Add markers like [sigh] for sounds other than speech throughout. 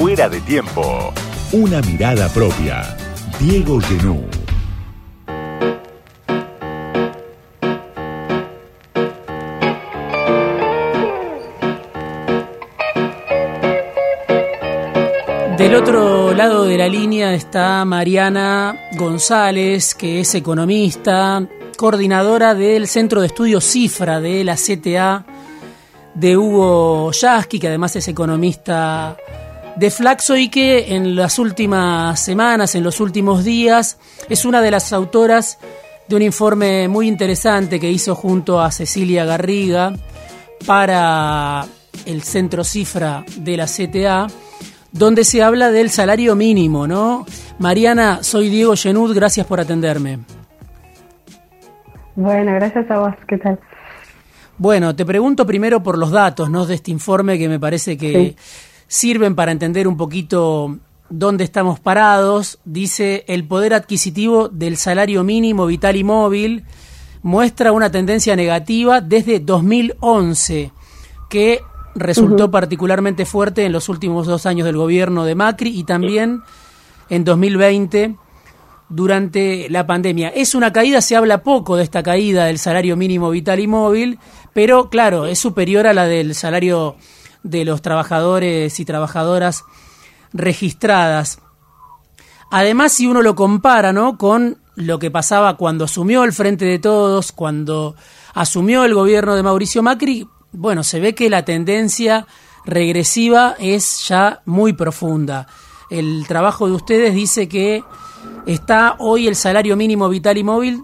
Fuera de tiempo. Una mirada propia. Diego Genú. Del otro lado de la línea está Mariana González, que es economista, coordinadora del Centro de Estudios Cifra de la CTA de Hugo Yasky, que además es economista de Flaxo y que en las últimas semanas, en los últimos días, es una de las autoras de un informe muy interesante que hizo junto a Cecilia Garriga para el Centro Cifra de la CTA donde se habla del salario mínimo, ¿no? Mariana, soy Diego Genud, gracias por atenderme. Bueno, gracias a vos, ¿qué tal? Bueno, te pregunto primero por los datos, ¿no? De este informe que me parece que sirven para entender un poquito dónde estamos parados. Dice, el poder adquisitivo del salario mínimo vital y móvil muestra una tendencia negativa desde 2011, que resultó particularmente fuerte en los últimos dos años del gobierno de Macri y también en 2020 durante la pandemia. Es una caída, se habla poco de esta caída del salario mínimo vital y móvil, pero claro, es superior a la del salario de los trabajadores y trabajadoras registradas. Además, si uno lo compara ¿no? con lo que pasaba cuando asumió el Frente de Todos, cuando asumió el gobierno de Mauricio Macri, bueno, se ve que la tendencia regresiva es ya muy profunda. El trabajo de ustedes dice que está hoy el salario mínimo vital y móvil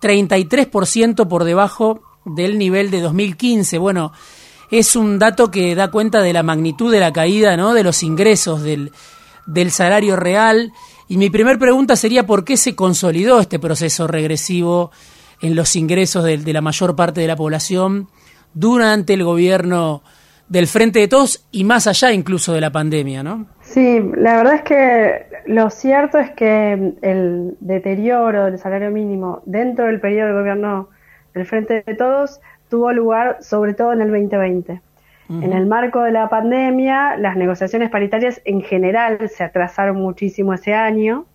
33% por debajo del nivel de 2015. Bueno, es un dato que da cuenta de la magnitud de la caída ¿no? de los ingresos del, del salario real. Y mi primera pregunta sería por qué se consolidó este proceso regresivo en los ingresos de, de la mayor parte de la población durante el gobierno del Frente de Todos y más allá incluso de la pandemia, ¿no? Sí, la verdad es que lo cierto es que el deterioro del salario mínimo dentro del periodo del gobierno del Frente de Todos tuvo lugar sobre todo en el 2020. En el marco de la pandemia, las negociaciones paritarias en general se atrasaron muchísimo ese año,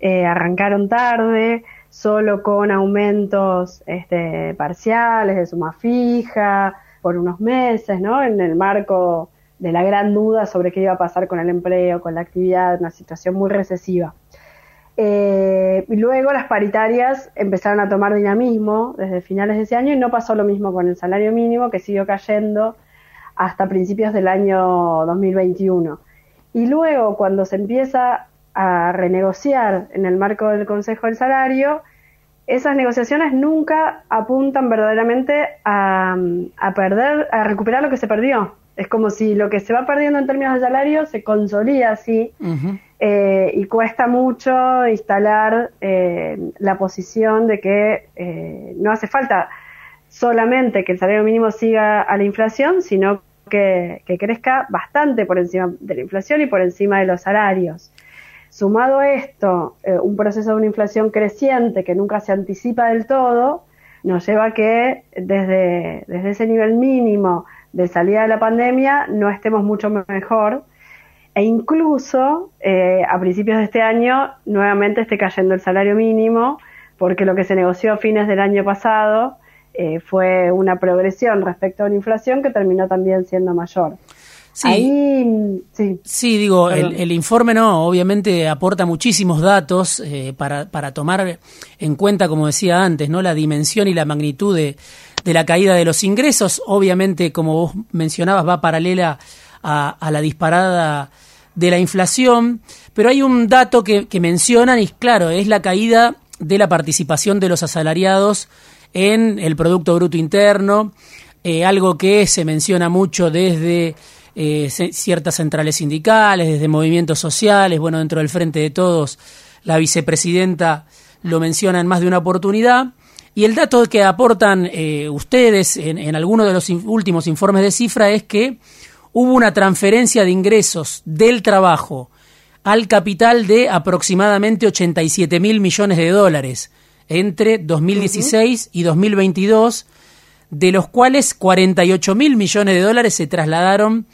eh, arrancaron tarde, solo con aumentos este, parciales de suma fija por unos meses, ¿no? En el marco de la gran duda sobre qué iba a pasar con el empleo, con la actividad, una situación muy recesiva. Eh, y luego las paritarias empezaron a tomar dinamismo desde finales de ese año y no pasó lo mismo con el salario mínimo que siguió cayendo hasta principios del año 2021. Y luego cuando se empieza a renegociar en el marco del Consejo del Salario, esas negociaciones nunca apuntan verdaderamente a, perder, a recuperar lo que se perdió. Es como si lo que se va perdiendo en términos de salario se consolida así eh, y cuesta mucho instalar eh, la posición de que eh, no hace falta solamente que el salario mínimo siga a la inflación, sino que crezca bastante por encima de la inflación y por encima de los salarios. Sumado a esto, eh, un proceso de una inflación creciente que nunca se anticipa del todo, nos lleva a que desde, desde ese nivel mínimo de salida de la pandemia no estemos mucho mejor e incluso eh, a principios de este año nuevamente esté cayendo el salario mínimo porque lo que se negoció a fines del año pasado eh, fue una progresión respecto a una inflación que terminó también siendo mayor. Sí, sí. digo, el, informe no, obviamente aporta muchísimos datos eh, para, para tomar en cuenta, como decía antes, no la dimensión y la magnitud de, la caída de los ingresos. Obviamente, como vos mencionabas, va paralela a, la disparada de la inflación, pero hay un dato que, mencionan y claro, es la caída de la participación de los asalariados en el Producto Bruto Interno, eh, algo que se menciona mucho desde eh, ciertas centrales sindicales, desde movimientos sociales, bueno, dentro del Frente de Todos, la vicepresidenta lo menciona en más de una oportunidad. Y el dato que aportan eh, ustedes en, en algunos de los últimos informes de cifra es que hubo una transferencia de ingresos del trabajo al capital de aproximadamente 87 mil millones de dólares entre 2016 y 2022, de los cuales 48 mil millones de dólares se trasladaron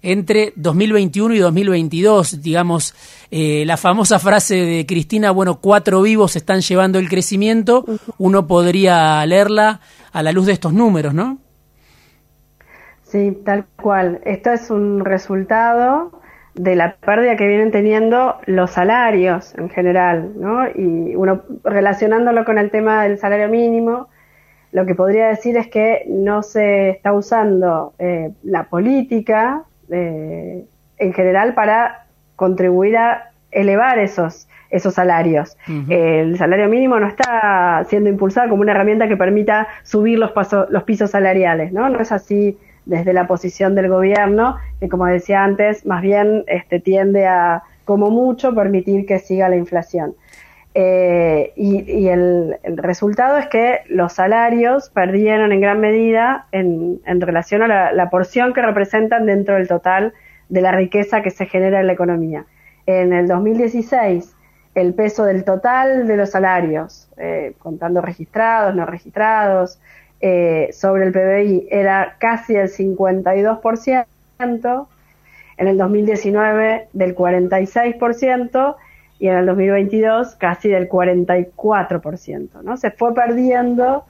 entre 2021 y 2022. Digamos, eh, la famosa frase de Cristina, bueno, cuatro vivos están llevando el crecimiento, uno podría leerla a la luz de estos números, ¿no? Sí, tal cual. Esto es un resultado de la pérdida que vienen teniendo los salarios en general, ¿no? Y uno relacionándolo con el tema del salario mínimo, lo que podría decir es que no se está usando eh, la política eh, en general para contribuir a elevar esos esos salarios. El salario mínimo no está siendo impulsado como una herramienta que permita subir los, los pisos salariales, ¿no? No es así desde la posición del gobierno, que como decía antes, más bien este, tiende a, como mucho, permitir que siga la inflación. Eh, y, el, resultado es que los salarios perdieron en gran medida en, relación a la, porción que representan dentro del total de la riqueza que se genera en la economía. En el 2016, el peso del total de los salarios, eh, contando registrados, no registrados, eh, sobre el PBI era casi el 52%, en el 2019 del 46% y en el 2022 casi del 44%. ¿no? Se fue perdiendo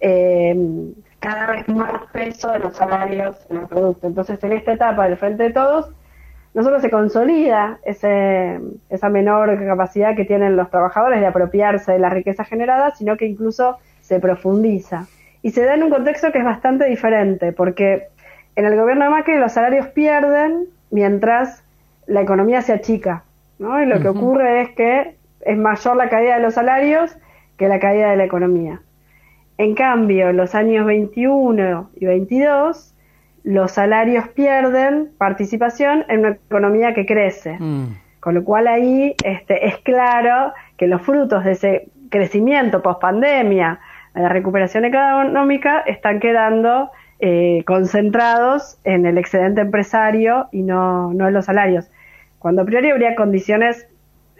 eh, cada vez más peso de los salarios en el producto. Entonces, en esta etapa del Frente de Todos, no solo se consolida ese, esa menor capacidad que tienen los trabajadores de apropiarse de la riqueza generada, sino que incluso se profundiza. Y se da en un contexto que es bastante diferente, porque en el gobierno de Macri los salarios pierden mientras la economía se achica. ¿no? Y lo que ocurre es que es mayor la caída de los salarios que la caída de la economía. En cambio, en los años 21 y 22, los salarios pierden participación en una economía que crece. Mm. Con lo cual ahí este, es claro que los frutos de ese crecimiento post pandemia, la recuperación económica están quedando eh, concentrados en el excedente empresario y no, no en los salarios. Cuando a priori habría condiciones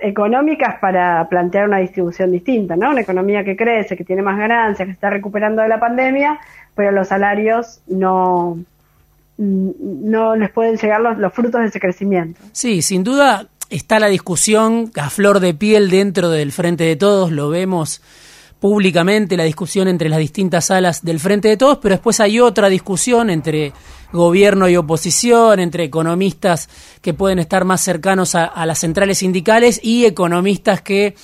económicas para plantear una distribución distinta, ¿no? Una economía que crece, que tiene más ganancias, que está recuperando de la pandemia, pero los salarios no, no les pueden llegar los, los frutos de ese crecimiento. Sí, sin duda está la discusión a flor de piel dentro del Frente de Todos, lo vemos públicamente la discusión entre las distintas salas del Frente de Todos, pero después hay otra discusión entre gobierno y oposición, entre economistas que pueden estar más cercanos a, las centrales sindicales y economistas que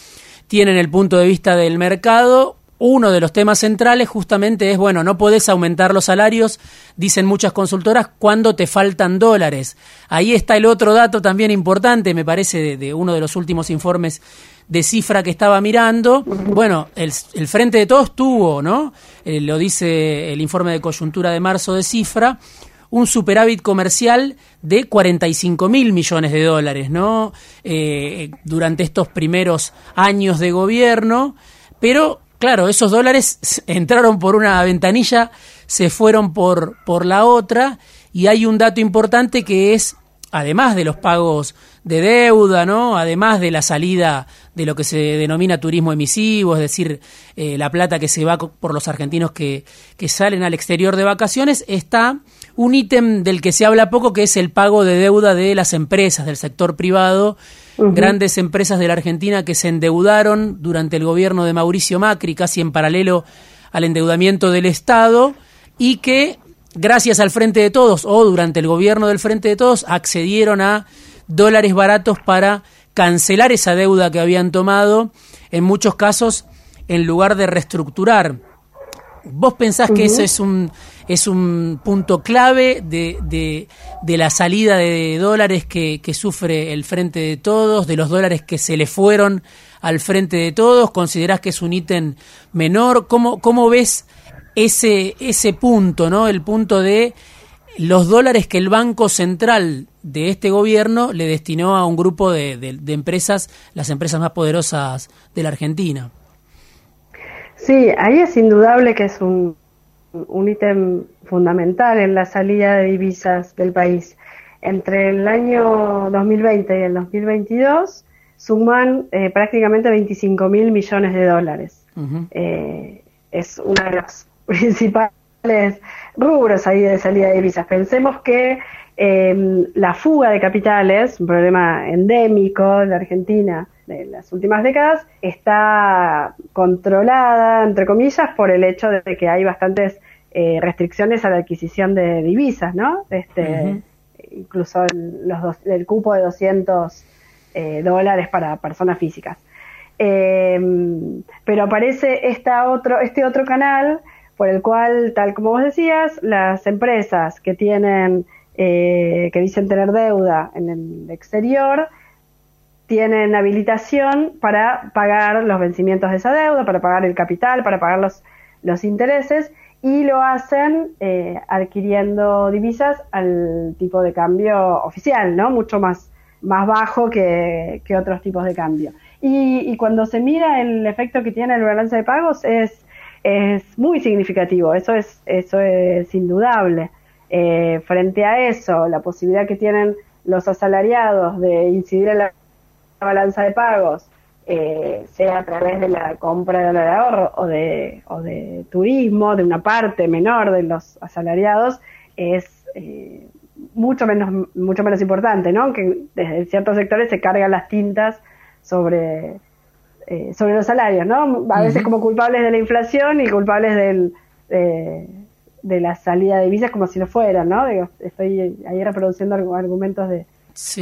tienen el punto de vista del mercado. Uno de los temas centrales justamente es, bueno, no podés aumentar los salarios, dicen muchas consultoras, cuando te faltan dólares. Ahí está el otro dato también importante, me parece, de uno de los últimos informes de cifra que estaba mirando. Bueno, el, Frente de Todos tuvo, ¿no? Eh, lo dice el informe de coyuntura de marzo de cifra, un superávit comercial de 45 mil millones de dólares, ¿no? Eh, durante estos primeros años de gobierno, pero claro, esos dólares [laughs] entraron por una ventanilla, se fueron por, por la otra, y hay un dato importante que es, además de los pagos de deuda, ¿no? Además de la salida de lo que se denomina turismo emisivo, es decir, eh, la plata que se va por los argentinos que, que salen al exterior de vacaciones, está un ítem del que se habla poco, que es el pago de deuda de las empresas del sector privado, grandes empresas de la Argentina que se endeudaron durante el gobierno de Mauricio Macri, casi en paralelo al endeudamiento del Estado, y que gracias al Frente de Todos o durante el gobierno del Frente de Todos accedieron a dólares baratos para cancelar esa deuda que habían tomado, en muchos casos, en lugar de reestructurar. ¿Vos pensás que eso es un, es un punto clave de, de, la salida de dólares que, que, sufre el Frente de Todos, de los dólares que se le fueron al Frente de Todos? ¿Considerás que es un ítem menor? ¿Cómo, cómo ves ese, ese punto, ¿no? el punto de los dólares que el Banco Central de este gobierno le destinó a un grupo de, empresas, las empresas más poderosas de la Argentina. Sí, ahí es indudable que es un, un ítem fundamental en la salida de divisas del país. Entre el año 2020 y el 2022 suman eh, prácticamente 25 mil millones de dólares. Eh, es una de las principales rubros ahí de salida de divisas. Pensemos que eh, la fuga de capitales, un problema endémico de Argentina de las últimas décadas, está controlada, entre comillas, por el hecho de que hay bastantes eh, restricciones a la adquisición de divisas, ¿no? Este, Incluso el, los el cupo de 200 eh, dólares para personas físicas. pero aparece esta otro, este otro canal por el cual, tal como vos decías, las empresas que tienen, eh, que dicen tener deuda en el exterior, tienen habilitación para pagar los vencimientos de esa deuda, para pagar el capital, para pagar los, los intereses, y lo hacen eh, adquiriendo divisas al tipo de cambio oficial, ¿no? Mucho más, más bajo que, otros tipos de cambio. Y, y, cuando se mira el efecto que tiene el balance de pagos es es muy significativo, eso es, eso es indudable. Eh, frente a eso, la posibilidad que tienen los asalariados de incidir en la balanza de pagos, eh, sea a través de la compra de dólar ahorro o de, o de turismo, de una parte menor de los asalariados, es eh, mucho menos mucho menos importante, ¿no? Que desde ciertos sectores se cargan las tintas sobre eh, sobre los salarios, ¿no? A veces como culpables de la inflación y culpables del, de la salida de divisas como si lo fueran, ¿no? estoy ahí reproduciendo argumentos de,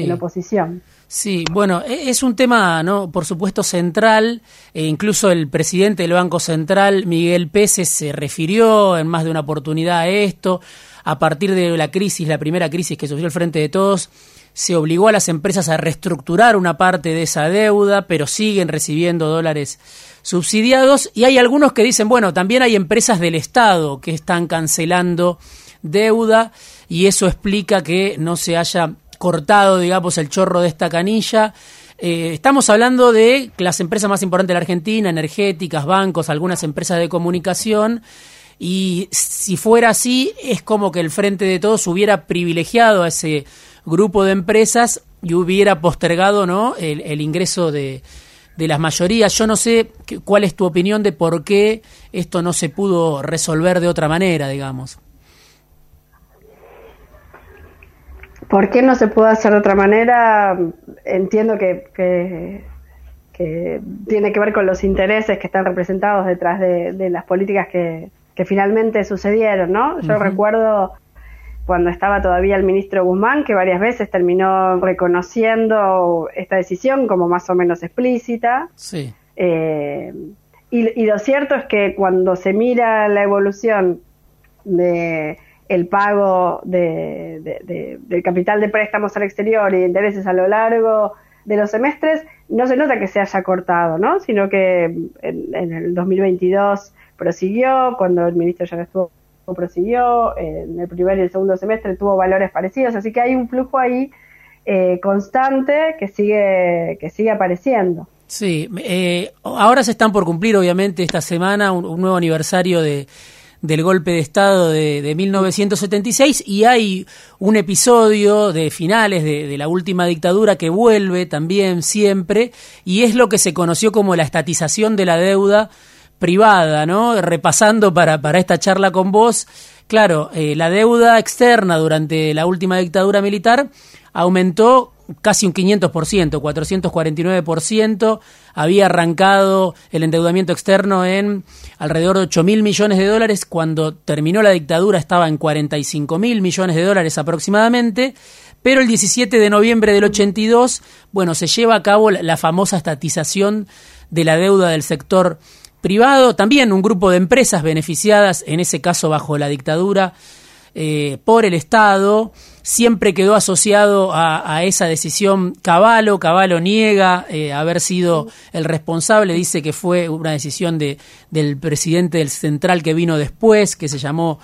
la oposición. Sí, bueno, e-, es un tema, ¿no? Por supuesto, central. E incluso el presidente del Banco Central, Miguel Pérez, se refirió en más de una oportunidad a esto. A partir de la crisis, la primera crisis que sufrió el Frente de Todos, se obligó a las empresas a reestructurar una parte de esa deuda, pero siguen recibiendo dólares subsidiados. Y hay algunos que dicen, bueno, también hay empresas del Estado que están cancelando deuda y eso explica que no se haya cortado, digamos, el chorro de esta canilla. Eh, estamos hablando de las empresas más importantes de la Argentina, energéticas, bancos, algunas empresas de comunicación. Y si fuera así, es como que el Frente de Todos hubiera privilegiado a ese grupo de empresas y hubiera postergado ¿no? el, ingreso de, de las mayorías. Yo no sé cuál es tu opinión de por qué esto no se pudo resolver de otra manera, digamos. ¿Por qué no se pudo hacer de otra manera? Entiendo que, que, tiene que ver con los intereses que están representados detrás de, las políticas que, que, finalmente sucedieron, ¿no? Yo recuerdo cuando estaba todavía el ministro Guzmán, que varias veces terminó reconociendo esta decisión como más o menos explícita. Sí. Eh, y, lo cierto es que cuando se mira la evolución de el pago de, del capital de préstamos al exterior y de intereses a lo largo de los semestres, no se nota que se haya cortado, ¿no? Sino que en, en el 2022 prosiguió, cuando el ministro ya no estuvo prosiguió, en el primer y el segundo semestre tuvo valores parecidos, así que hay un flujo ahí eh, constante que sigue, que sigue apareciendo. Sí, eh, ahora se están por cumplir, obviamente, esta semana un, nuevo aniversario de, del golpe de Estado de, de, 1976 y hay un episodio de finales de, la última dictadura que vuelve también siempre y es lo que se conoció como la estatización de la deuda privada, ¿no? Repasando para, para esta charla con vos, claro, eh, la deuda externa durante la última dictadura militar aumentó casi un 500%, 449%, había arrancado el endeudamiento externo en alrededor de 8 mil millones de dólares, cuando terminó la dictadura estaba en 45 mil millones de dólares aproximadamente, pero el 17 de noviembre del 82, bueno, se lleva a cabo la famosa estatización de la deuda del sector privado, también un grupo de empresas beneficiadas, en ese caso bajo la dictadura, eh, por el Estado, siempre quedó asociado a, esa decisión Caballo. Caballo niega eh, haber sido el responsable, dice que fue una decisión de, del presidente del Central que vino después, que se llamó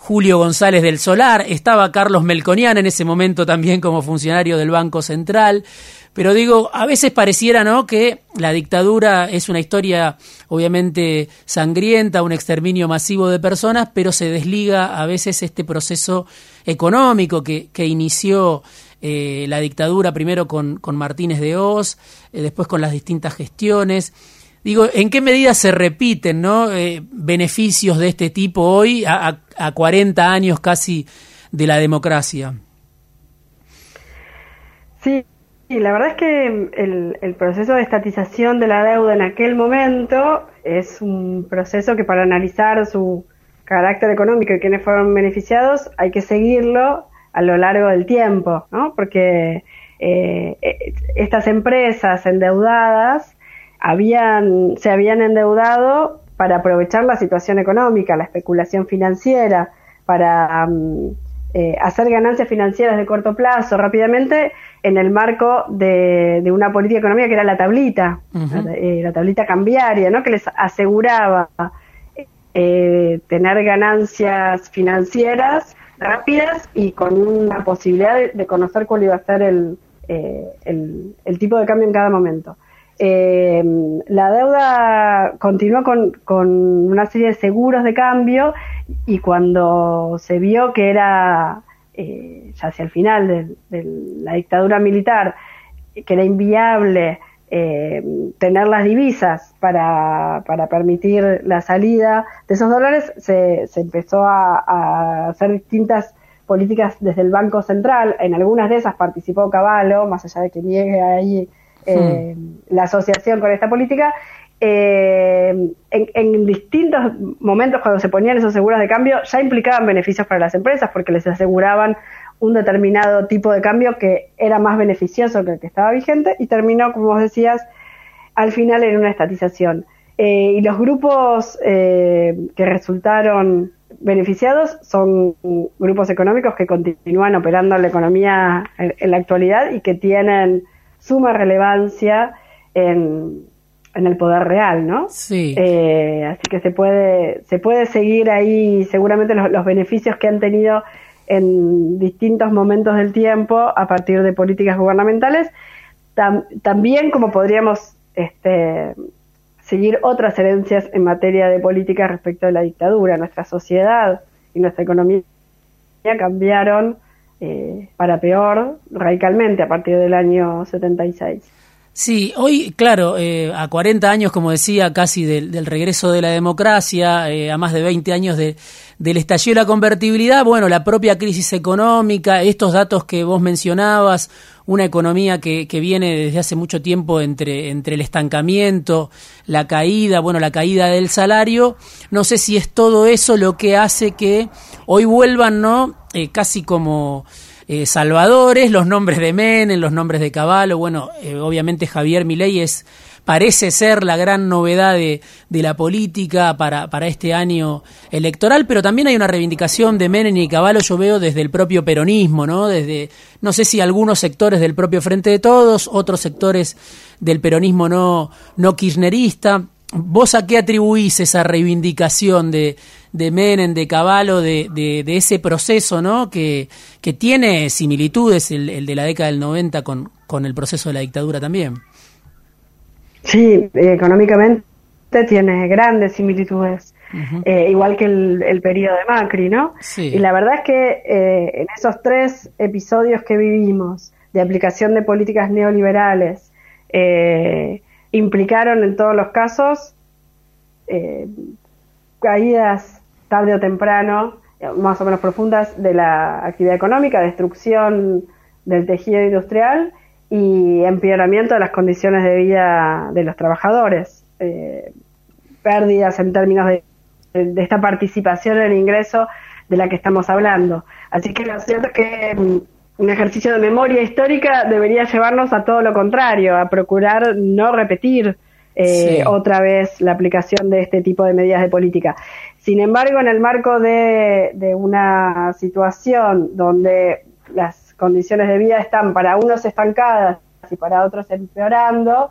Julio González del Solar, estaba Carlos Melconian en ese momento también como funcionario del Banco Central. Pero digo, a veces pareciera, ¿no?, que la dictadura es una historia obviamente sangrienta, un exterminio masivo de personas, pero se desliga a veces este proceso económico que, inició eh, la dictadura primero con, con Martínez de Oz, eh, después con las distintas gestiones Digo, ¿en qué medida se repiten ¿no? Eh, beneficios de este tipo hoy, a, a, 40 años casi de la democracia? Sí, la verdad es que el, el, proceso de estatización de la deuda en aquel momento es un proceso que para analizar su carácter económico y quienes fueron beneficiados hay que seguirlo a lo largo del tiempo, ¿no? Porque eh, eh, estas empresas endeudadas habían, se habían endeudado para aprovechar la situación económica, la especulación financiera, para mm, eh, hacer ganancias financieras de corto plazo rápidamente en el marco de, una política económica que era la tablita, la, tablita cambiaria, ¿no? que les aseguraba tener ganancias financieras rápidas y con una posibilidad de, conocer cuál iba a ser el, eh, el, tipo de cambio en cada momento. Eh, la deuda continuó con, con, una serie de seguros de cambio y cuando se vio que era eh, ya hacia el final de, la dictadura militar, que era inviable tener las divisas para, para, permitir la salida de esos dólares, se, se empezó a, a hacer distintas políticas desde el Banco Central. En algunas de esas participó Caballo, más allá de que niegue ahí eh, hmm. la asociación con esta política. Eh, en, distintos momentos cuando se ponían esos seguros de cambio ya implicaban beneficios para las empresas porque les aseguraban un determinado tipo de cambio que era más beneficioso que el que estaba vigente y terminó, como vos decías, al final en una estatización. Eh, y los grupos que resultaron beneficiados son grupos económicos que continúan operando en la economía en, la actualidad y que tienen suma relevancia en, el poder real, ¿no? Sí. Eh, así que se puede, se puede seguir ahí seguramente los, beneficios que han tenido en distintos momentos del tiempo a partir de políticas gubernamentales. también como podríamos este, seguir otras herencias en materia de política respecto de la dictadura. Nuestra sociedad y nuestra economía cambiaron eh, para peor radicalmente a partir del año 76. Sí, hoy, claro, eh, a 40 años, como decía, casi del, regreso de la democracia, eh, a más de 20 años de, del estallido de la convertibilidad, bueno, la propia crisis económica, estos datos que vos mencionabas, una economía que, que viene desde hace mucho tiempo entre, entre el estancamiento, la caída, bueno, la caída del salario, no sé si es todo eso lo que hace que hoy vuelvan, ¿no? Eh, casi como eh, salvadores, los nombres de Menem, los nombres de Caballo, bueno, eh, obviamente Javier Milei es parece ser la gran novedad de, de la política para, para, este año electoral, pero también hay una reivindicación de Menem y Caballo, yo veo desde el propio peronismo, ¿no? Desde, no sé si algunos sectores del propio Frente de Todos, otros sectores del peronismo no, no kirchnerista. ¿Vos a qué atribuís esa reivindicación de, de Menem, de Caballo, de, de, ese proceso, ¿no? Que, que tiene similitudes, el, el, de la década del 90 con, con el proceso de la dictadura también. Sí, económicamente tiene grandes similitudes, eh, igual que el, el, periodo de Macri, ¿no? Y la verdad es que eh, en esos tres episodios que vivimos de aplicación de políticas neoliberales, eh, implicaron en todos los casos caídas tarde o temprano, más o menos profundas, de la actividad económica, destrucción del tejido industrial y empeoramiento de las condiciones de vida de los trabajadores, eh, pérdidas en términos de, esta participación en el ingreso de la que estamos hablando. Así que lo cierto es que mm, un ejercicio de memoria histórica debería llevarnos a todo lo contrario, a procurar no repetir eh, otra vez la aplicación de este tipo de medidas de política. Sin embargo, en el marco de, de una situación donde las condiciones de vida están para unos estancadas y para otros empeorando,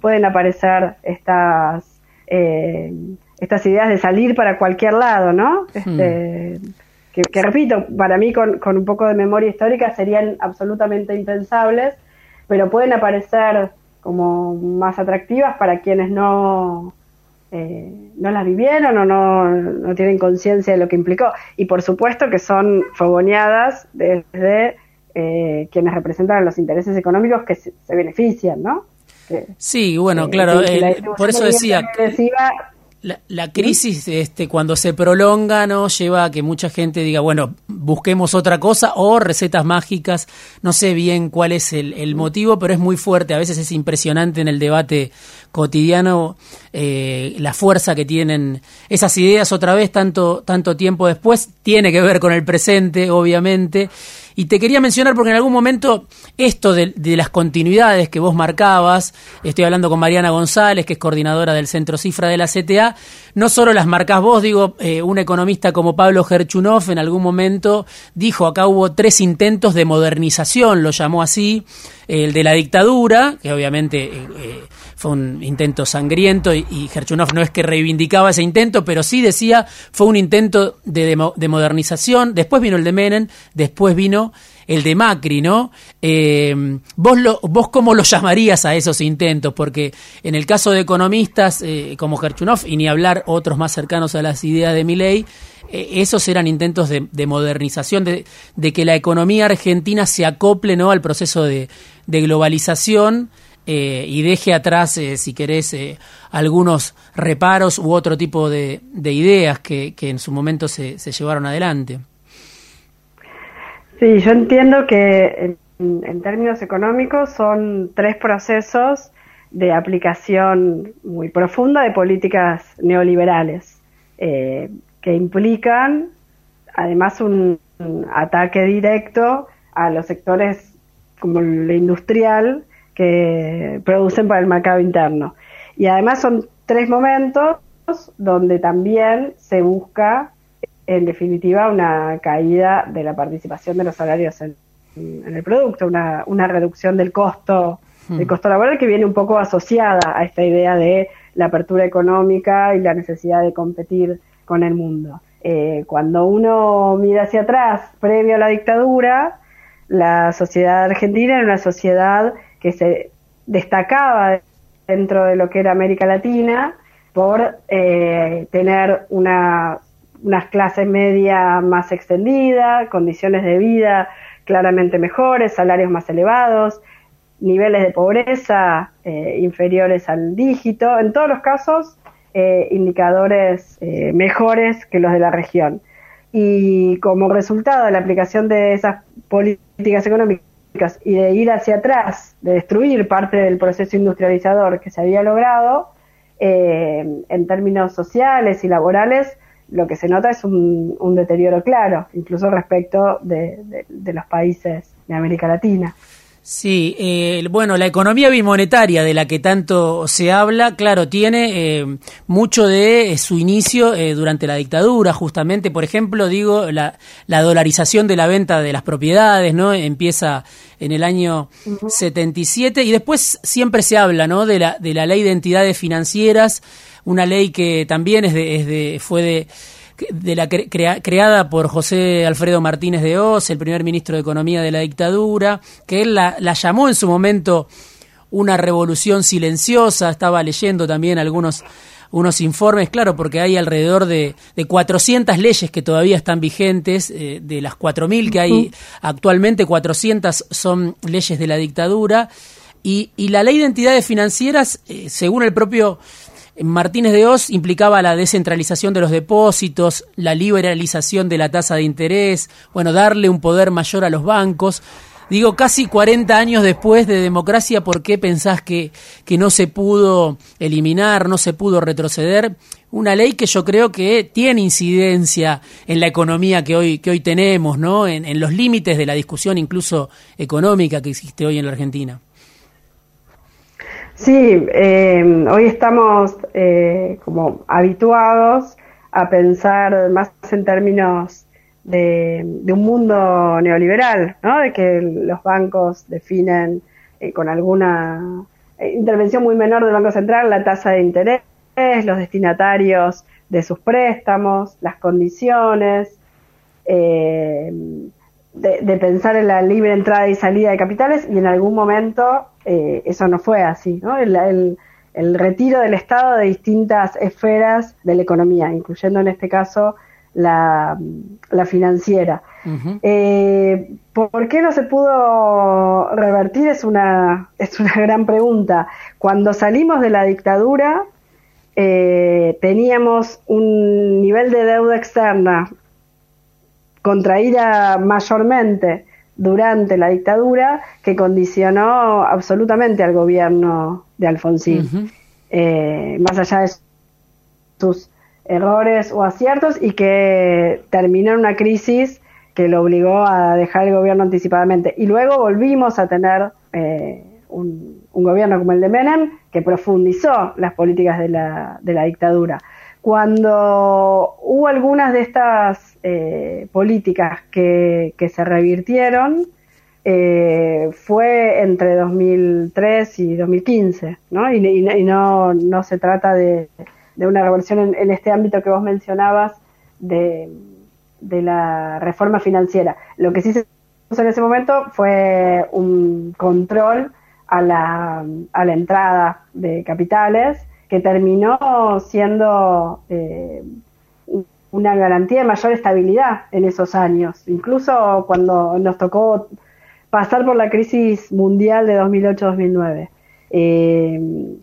pueden aparecer estas, eh, estas ideas de salir para cualquier lado, ¿no? Este, hmm. que, repito, para mí con, con un poco de memoria histórica serían absolutamente impensables, pero pueden aparecer como más atractivas para quienes no, eh, no las vivieron o no, no tienen conciencia de lo que implicó. Y por supuesto que son fogoneadas desde eh, quienes representan los intereses económicos que se, benefician, ¿no? sí, bueno, eh, claro, por eso decía la, crisis este, cuando se prolonga no lleva a que mucha gente diga, bueno, busquemos otra cosa o recetas mágicas, no sé bien cuál es el, motivo, pero es muy fuerte, a veces es impresionante en el debate cotidiano eh, la fuerza que tienen esas ideas otra vez tanto, tanto tiempo después, tiene que ver con el presente, obviamente, y te quería mencionar porque en algún momento esto de, las continuidades que vos marcabas, estoy hablando con Mariana González, que es coordinadora del Centro Cifra de la CTA, no solo las marcás vos, digo, eh, un economista como Pablo Gerchunov en algún momento dijo, acá hubo tres intentos de modernización, lo llamó así, el de la dictadura, que obviamente eh, eh, fue un intento sangriento y, y, no es que reivindicaba ese intento, pero sí decía fue un intento de, de, modernización. Después vino el de Menem, después vino el de Macri, ¿no? Eh, ¿vos, lo, ¿Vos cómo lo llamarías a esos intentos? Porque en el caso de economistas como Gerchunov, y ni hablar otros más cercanos a las ideas de Milley, eh, esos eran intentos de, modernización, de, que la economía argentina se acople ¿no? al proceso de, globalización eh, y deje atrás, eh, si querés, algunos reparos u otro tipo de, ideas que, en su momento se, llevaron adelante. Sí, yo entiendo que en, términos económicos son tres procesos de aplicación muy profunda de políticas neoliberales que implican además un, ataque directo a los sectores como el industrial que producen para el mercado interno. Y además son tres momentos donde también se busca, en definitiva, una caída de la participación de los salarios en, el producto, una, una, reducción del costo, del hmm. costo laboral que viene un poco asociada a esta idea de la apertura económica y la necesidad de competir con el mundo. Eh, cuando uno mira hacia atrás, previo a la dictadura, la sociedad argentina era una sociedad que se destacaba dentro de lo que era América Latina por eh, tener una, unas clases medias más extendidas, condiciones de vida claramente mejores, salarios más elevados, niveles de pobreza eh, inferiores al dígito. En todos los casos, eh, indicadores eh, mejores que los de la región. Y como resultado de la aplicación de esas políticas económicas y de ir hacia atrás, de destruir parte del proceso industrializador que se había logrado, eh, en términos sociales y laborales, lo que se nota es un, deterioro claro, incluso respecto de los países de América Latina. Sí, eh, bueno, la economía bimonetaria de la que tanto se habla, claro, tiene eh, mucho de eh, su inicio durante la dictadura, justamente, por ejemplo, digo, la, dolarización de la venta de las propiedades, ¿no? Empieza en el año 77 y después siempre se habla, ¿no? De la, de la ley de entidades financieras, una ley que también es de, es de fue de de la creada por José Alfredo Martínez de Oz, el primer ministro de Economía de la dictadura, que él la, llamó en su momento una revolución silenciosa, estaba leyendo también algunos unos informes, claro, porque hay alrededor de, de 400 leyes que todavía están vigentes, eh, de las 4.000 que hay actualmente, 400 son leyes de la dictadura, y, y la ley de entidades financieras, eh, según el propio Martínez de Oz implicaba la descentralización de los depósitos, la liberalización de la tasa de interés, bueno, darle un poder mayor a los bancos. Digo, casi 40 años después de democracia, ¿por qué pensás que, que no se pudo eliminar, no se pudo retroceder? Una ley que yo creo que tiene incidencia en la economía que hoy, que hoy tenemos, ¿no? En, en los límites de la discusión incluso económica que existe hoy en la Argentina. Sí, eh, hoy estamos eh, como habituados a pensar más en términos de, un mundo neoliberal, ¿no? de que los bancos definen eh, con alguna intervención muy menor del Banco Central la tasa de interés, los destinatarios de sus préstamos, las condiciones, de, pensar en la libre entrada y salida de capitales y en algún momento eh, eso no fue así, ¿no? El, retiro del Estado de distintas esferas de la economía, incluyendo en este caso la, financiera. Eh, ¿Por qué no se pudo revertir? Es una, es una gran pregunta. Cuando salimos de la dictadura, eh, teníamos un nivel de deuda externa contraída mayormente durante la dictadura que condicionó absolutamente al gobierno de Alfonsín, eh, más allá de sus errores o aciertos y que terminó en una crisis que lo obligó a dejar el gobierno anticipadamente. Y luego volvimos a tener eh, un, gobierno como el de Menem que profundizó las políticas de la, de la dictadura. Cuando hubo algunas de estas eh, políticas que, se revirtieron, eh, fue entre 2003 y 2015, ¿no? Y, no, no se trata de, una reversión en, este ámbito que vos mencionabas de, de la reforma financiera. Lo que sí se hizo en ese momento fue un control a la, a la entrada de capitales que terminó siendo eh, una garantía de mayor estabilidad en esos años. Incluso cuando nos tocó pasar por la crisis mundial de 2008-2009. Eh,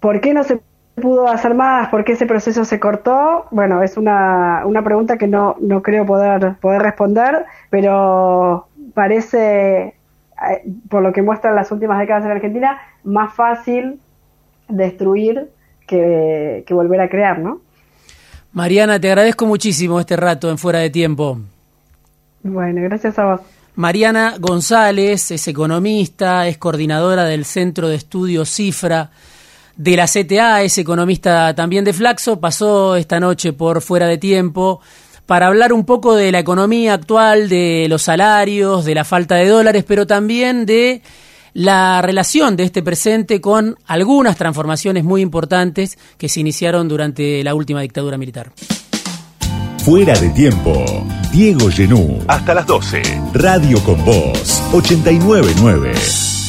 ¿Por qué no se pudo hacer más? ¿Por qué ese proceso se cortó? Bueno, es una, una pregunta que no, no creo poder, poder responder, pero parece, eh, por lo que muestran las últimas décadas en Argentina, más fácil destruir que, que volver a crear, ¿no? Mariana, te agradezco muchísimo este rato en Fuera de Tiempo. Bueno, gracias a vos. Mariana González es economista, es coordinadora del Centro de Estudios Cifra de la CTA, es economista también de Flaxo, pasó esta noche por fuera de tiempo para hablar un poco de la economía actual, de los salarios, de la falta de dólares, pero también de la relación de este presente con algunas transformaciones muy importantes que se iniciaron durante la última dictadura militar. Fuera de tiempo, Diego Genú. Hasta las 12. Radio con Voz, 899.